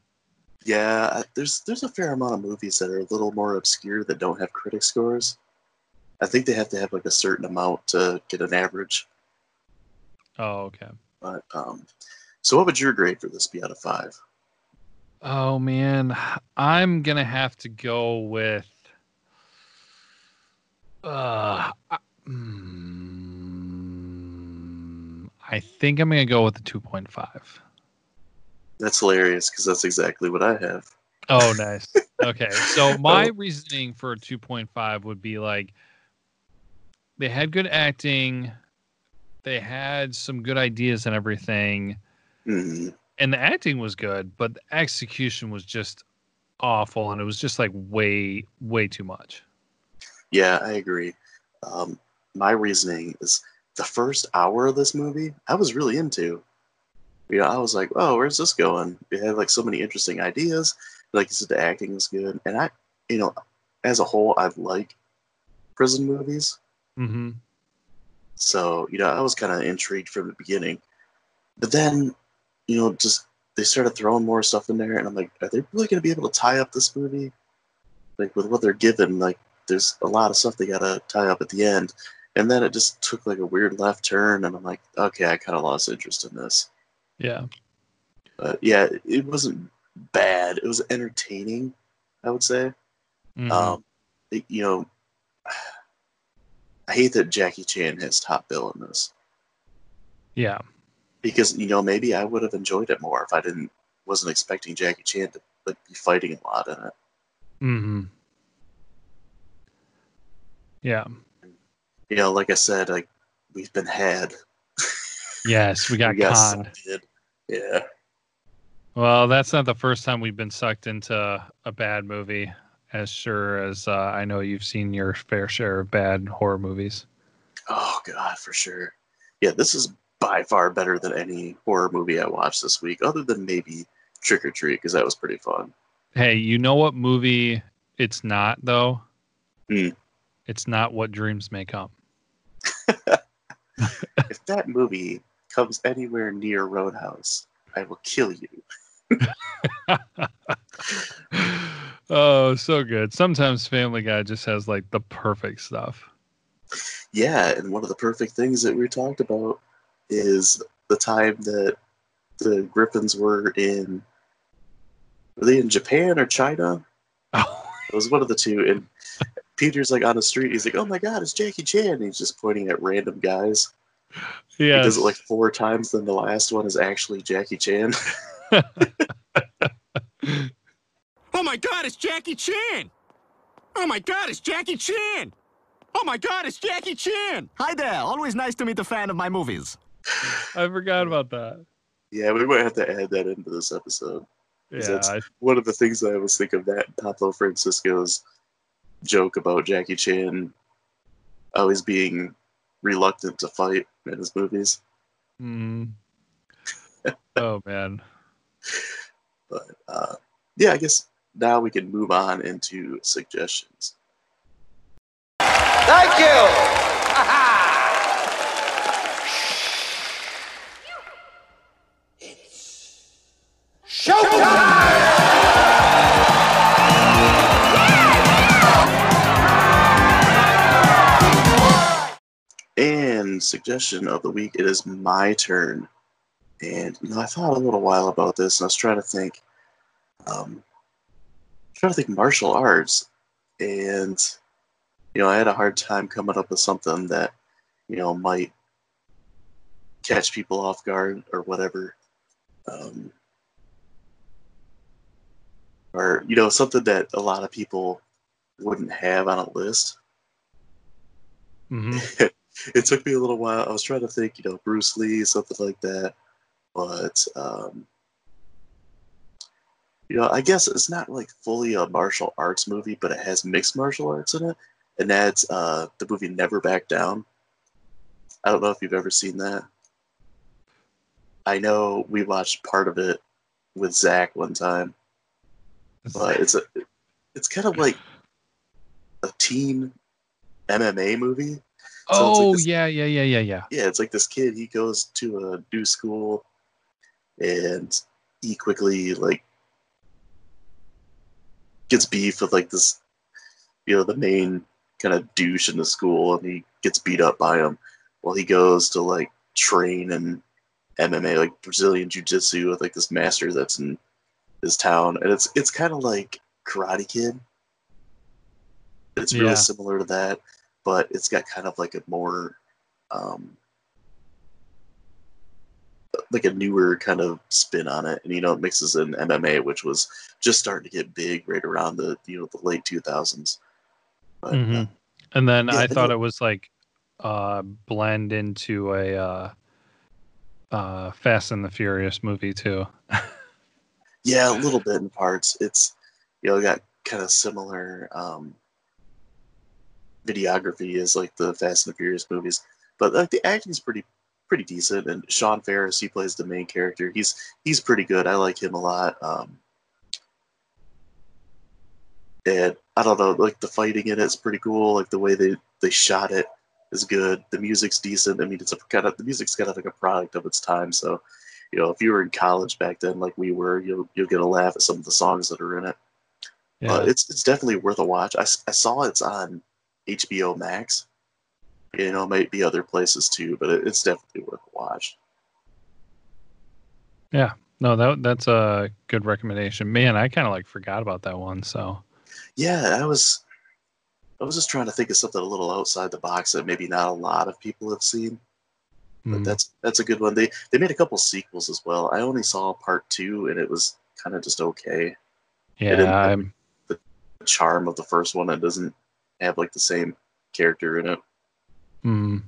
Yeah, there's there's a fair amount of movies that are a little more obscure that don't have critic scores. I think they have to have like a certain amount to get an average.
Oh okay.
But um, so what would your grade for this be out of five?
Oh man, I'm gonna have to go with. Uh, I- mm, I think I'm gonna go with the 2.5.
That's hilarious because that's exactly what I have.
Oh, nice. Okay, so my reasoning for a 2.5 would be like they had good acting. they had some good ideas and everything,
Mhm.
and the acting was good, but the execution was just awful, and it was just like way, way too much.
Yeah, I agree. Um, my reasoning is the first hour of this movie, I was really into. You know, I was like, "Oh, where's this going?" It had like so many interesting ideas. Like you said, the acting was good, and I, you know, as a whole, I like prison movies.
Mm-hmm.
So, you know, I was kind of intrigued from the beginning. But then, you know, just they started throwing more stuff in there, and I'm like, are they really going to be able to tie up this movie? Like, with what they're given, like, there's a lot of stuff they got to tie up at the end. And then it just took like a weird left turn, and I'm like, okay, I kind of lost interest in this.
Yeah.
But yeah, it wasn't bad. It was entertaining, I would say.
Mhm.
Um, it- you know, I hate that Jackie Chan has top bill in this.
yeah.
because you know maybe I would have enjoyed it more if I didn't wasn't expecting Jackie Chan to like be fighting a lot in it.
Mm-hmm. Yeah.
You know, like I said, like we've been had.
Yes, we got
We got
conned.
sucked. Yeah,
Well, that's not the first time we've been sucked into a bad movie. As sure as uh, I know you've seen your fair share of bad horror movies.
oh god, for sure. Yeah, this is by far better than any horror movie I watched this week, other than maybe Trick or Treat because that was pretty fun.
Hey, you know what movie it's not though?
Hmm.
It's not what dreams may come.
if that movie comes anywhere near Roadhouse, I will kill you.
oh, so good. Sometimes Family Guy just has like the perfect stuff.
Yeah, and one of the perfect things that we talked about is the time that the Griffins were in. Were they in Japan or China?
Oh,
It was one of the two. And Peter's like on the street. He's like, "Oh my God, it's Jackie Chan!" And he's just pointing at random guys. Yeah.
He
does it like four times. Then the last one is actually Jackie Chan.
Oh my god, it's Jackie Chan! Oh my god, it's Jackie Chan! Oh my god, it's Jackie Chan!
Hi there. Always nice to meet a fan of my movies.
I forgot about that.
yeah, we might have to add that into this episode.
Yeah.
That's-
I-
One of the things I always think of that Pablo Francisco's joke about Jackie Chan always being reluctant to fight in his movies.
mm. oh man.
But uh, yeah, I guess now we can move on into suggestions.
Thank you.
And suggestion of the week, it is my turn. And you know, I thought a little while about this, and I was trying to think, um, trying to think martial arts, and you know, I had a hard time coming up with something that you know might catch people off guard or whatever, um, or you know, something that a lot of people wouldn't have on a list
hmm
it took me a little while. I was trying to think, you know, Bruce Lee, something like that. But um, you know, I guess it's not like fully a martial arts movie, but it has mixed martial arts in it, and that's uh, the movie Never Back Down. I don't know if you've ever seen that. I know we watched part of it with Zach one time, but it's a it's kind of like a teen MMA movie. So it's like
oh
this-
yeah, yeah, yeah, yeah, yeah.
yeah, it's like this kid. He goes to a new school, and he quickly like gets beef with like this, you know, the main kind of douche in the school, and he gets beat up by him. Well, he goes to like train in MMA, like Brazilian Jiu Jitsu, with like this master that's in his town, and it's it's kind of like Karate Kid. It's really
Yeah.
similar to that, but it's got kind of like a more um, like a newer kind of spin on it, and you know, it mixes in MMA, which was just starting to get big right around the you know the late two thousands. But uh.
And then
Yeah,
I thought it was like uh, blend into a uh, uh, Fast and the Furious movie too.
Yeah, a little bit in parts. It's you know got kind of similar um, videography as like the Fast and the Furious movies, but like the acting's pretty pretty decent. And Sean Faris, he plays the main character. He's he's pretty good. I like him a lot. Um, and I don't know, like the fighting in it's pretty cool. Like the way they they shot it is good. The music's decent. I mean, it's a kind of the music's kind of like a product of its time. So, you know, if you were in college back then, like we were, you'll you'll get a laugh at some of the songs that are in it.
Yeah.
Uh, it's it's definitely worth a watch. I, I saw it's on HBO Max. You know, might be other places too, but it, it's definitely worth a watch.
Yeah, no, that that's a good recommendation. Man, I kind of like forgot about that one. So
Yeah, I was I was just trying to think of something a little outside the box that maybe not a lot of people have seen. But
mm,
that's that's a good one. They they made a couple sequels as well. I only saw part two, and it was kind of just okay.
yeah, I'm,
The charm of the first one, it doesn't have like the same character in it.
Mm,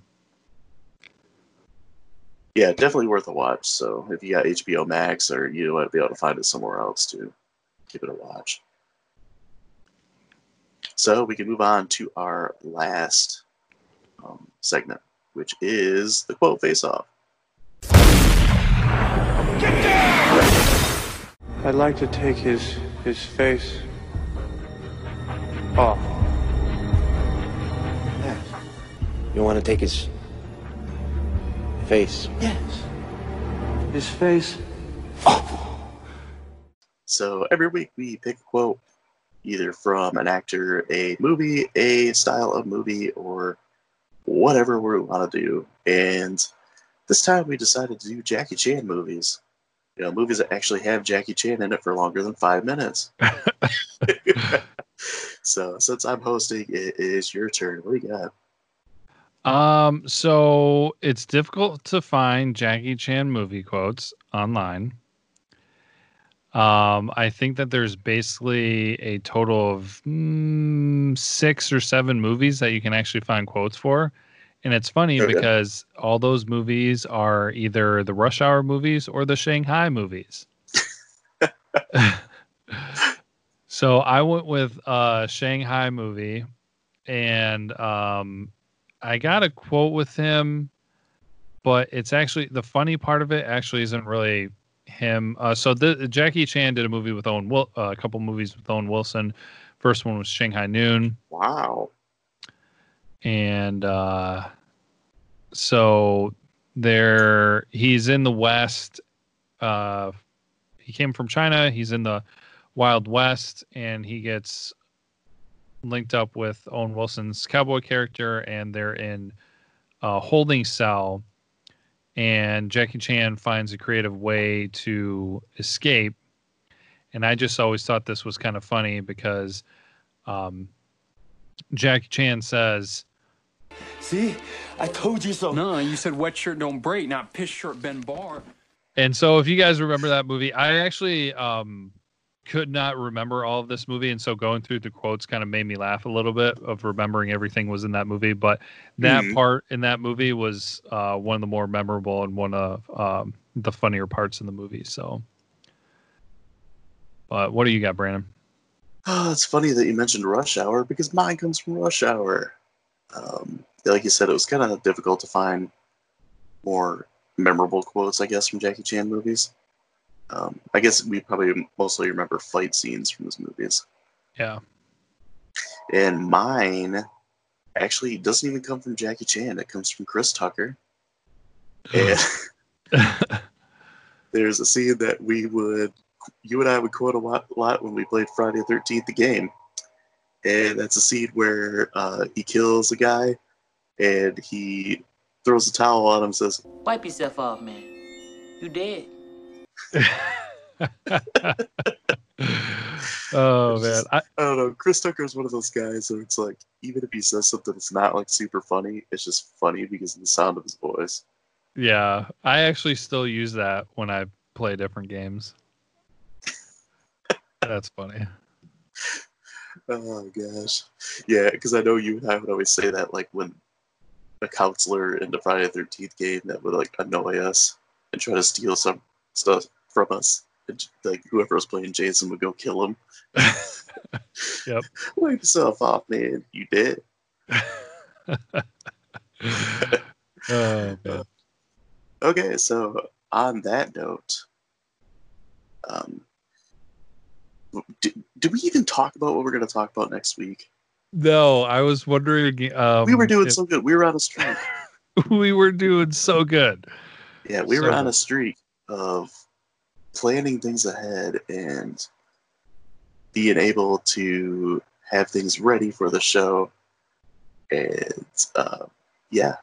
Yeah, definitely worth a watch. So if you got HBO Max, or you might be able to find it somewhere else too, give it a watch. So we can move on to our last um, segment, which is the quote face off.
I'd like to take his his face off.
You want to take his face?
Yes. His face.
So every week we pick a quote, either from an actor, a movie, a style of movie, or whatever we want to do. And this time we decided to do Jackie Chan movies. You know, movies that actually have Jackie Chan in it for longer than five minutes. so since I'm hosting, it is your turn. What do you got?
Um, so it's difficult to find Jackie Chan movie quotes online. Um, I think that there's basically a total of mm, six or seven movies that you can actually find quotes for. And it's funny
Okay.
because all those movies are either the Rush Hour movies or the Shanghai movies. so I went with uh Shanghai movie and um I got a quote with him, but it's actually the funny part of it actually isn't really him. Uh, so the Jackie Chan did a movie with Owen, Wil- uh, a couple movies with Owen Wilson. First one was Shanghai Noon,
Wow.
and uh, so there he's in the West. Uh, he came from China. He's in the Wild West, and he gets linked up with Owen Wilson's cowboy character, and they're in a holding cell. And Jackie Chan finds a creative way to escape. And I just always thought this was kind of funny because um, Jackie Chan says,
See? I told you so.
No, you said wet shirt don't break, not piss shirt bend bar.
And so, if you guys remember that movie, I actually um, could not remember all of this movie, and so going through the quotes kind of made me laugh a little bit of remembering everything was in that movie. But that
Mhm.
part in that movie was uh, one of the more memorable and one of um, the funnier parts in the movie. So, but what do you got, Brandon?
Oh, it's funny that you mentioned Rush Hour because mine comes from Rush Hour. Um, like you said, it was kind of difficult to find more memorable quotes, I guess, from Jackie Chan movies. Um, I guess we probably mostly remember fight scenes from those movies.
Yeah.
And mine actually doesn't even come from Jackie Chan. It comes from Chris Tucker. And there's a scene that we would, you and I would quote a lot, lot when we played Friday the 13th, the game. And that's a scene where uh, he kills a guy and he throws a towel on him and says,
Wipe yourself off, man. You dead.
oh man,
just-
I,
I don't know. Chris Tucker is one of those guys where it's like, even if he says something that's not like super funny, it's just funny because of the sound of his voice.
yeah, I actually still use that when I play different games. That's funny.
Oh gosh, yeah, because I know you and I would always say that like when a counselor in the Friday the Thirteenth game that would like annoy us and try to steal some stuff from us. Like whoever was playing Jason would go kill him.
Yep.
Wipe yourself off, man. You did.
Oh, man.
Okay, so on that note, um, did, did we even talk about what we're going to talk about next week?
No, I was wondering. Um,
we were doing
if-
so good. We were on a streak.
we were doing so good.
Yeah, we were on a streak of planning things ahead and being able to have things ready for the show. And uh, yeah,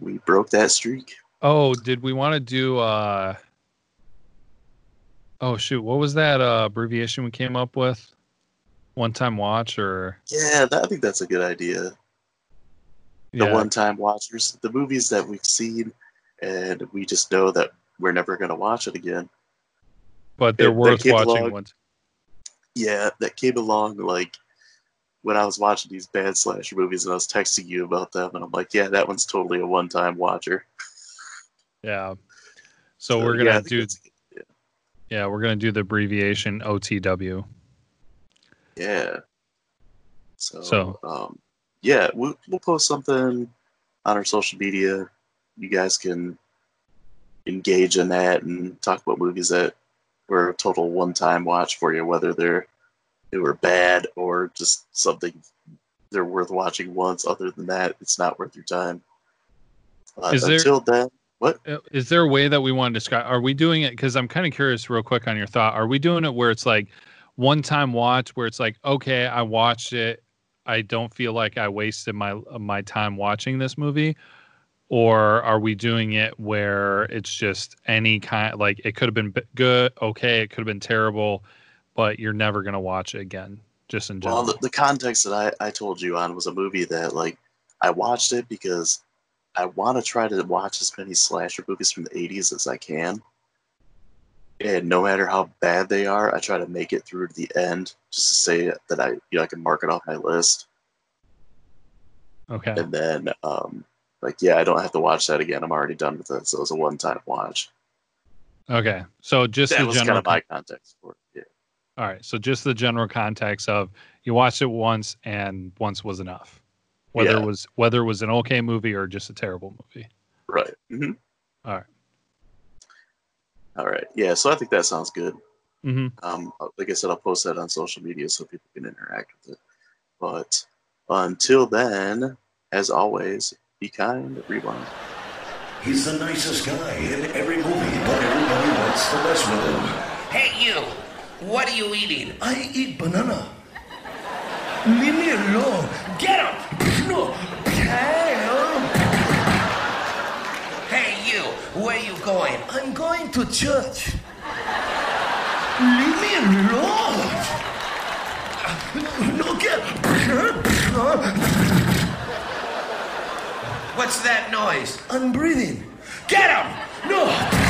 we broke that streak.
Oh, did we want to do? uh Oh shoot, what was that uh, abbreviation we came up with? One time watch or
Yeah, that, I think that's a good idea. The
yeah,
one-time watchers, the movies that we've seen, and we just know that we're never going to watch it again.
But they're
that
worth watching.
along-
Ones.
Yeah, that came along like when I was watching these bad slasher movies, and I was texting you about them, and I'm like, yeah, that one's totally a one-time watcher.
Yeah. So,
So,
we're gonna
think
do.
that's-
Yeah, we're gonna do the abbreviation OTW.
Yeah. So,
So-
um, yeah, we'll, we'll post something on our social media. You guys can engage in that and talk about movies that were a total one-time watch for you, whether they're they were bad or just something they're worth watching once. Other than that, it's not worth your time. Uh,
Is there-
until then, what?
Uh, there a way that we want to describe? Are we doing it? Because I'm kind of curious, real quick, on your thought. Are we doing it where it's like one time watch, where it's like, okay, I watched it, I don't feel like I wasted my my time watching this movie, or are we doing it where it's just any kind, like it could have been good, okay, it could have been terrible, but you're never gonna watch it again, just in general.
Well, the, the context that I, I told you on was a movie that like I watched it because I want to try to watch as many slasher movies from the 80s as I can. And no matter how bad they are, I try to make it through to the end just to say that I you know I can mark it off my list.
okay.
And then um like yeah, I don't have to watch that again. I'm already done with it. So it was a one time watch.
Okay. So just
that
the
was
general.
kind of my context for it. Yeah.
All right. So just the general context of you watched it once and once was enough. Whether
Yeah.
it was whether it was an okay movie or just a terrible movie.
Right. hmm
All right.
All right. Yeah, so I think that sounds good.
Mm-hmm.
Um, like I said, I'll post that on social media so people can interact with it. But until then, as always, be kind, rewind.
He's the nicest guy in every movie, but everybody wants to mess with him.
Hey, you! What are you eating?
I eat banana.
Leave me alone! Get him! No! Hey, you! Where are you going?
I'm going to church. Leave me alone. No, get.
What's that noise?
I'm breathing.
Get him! No!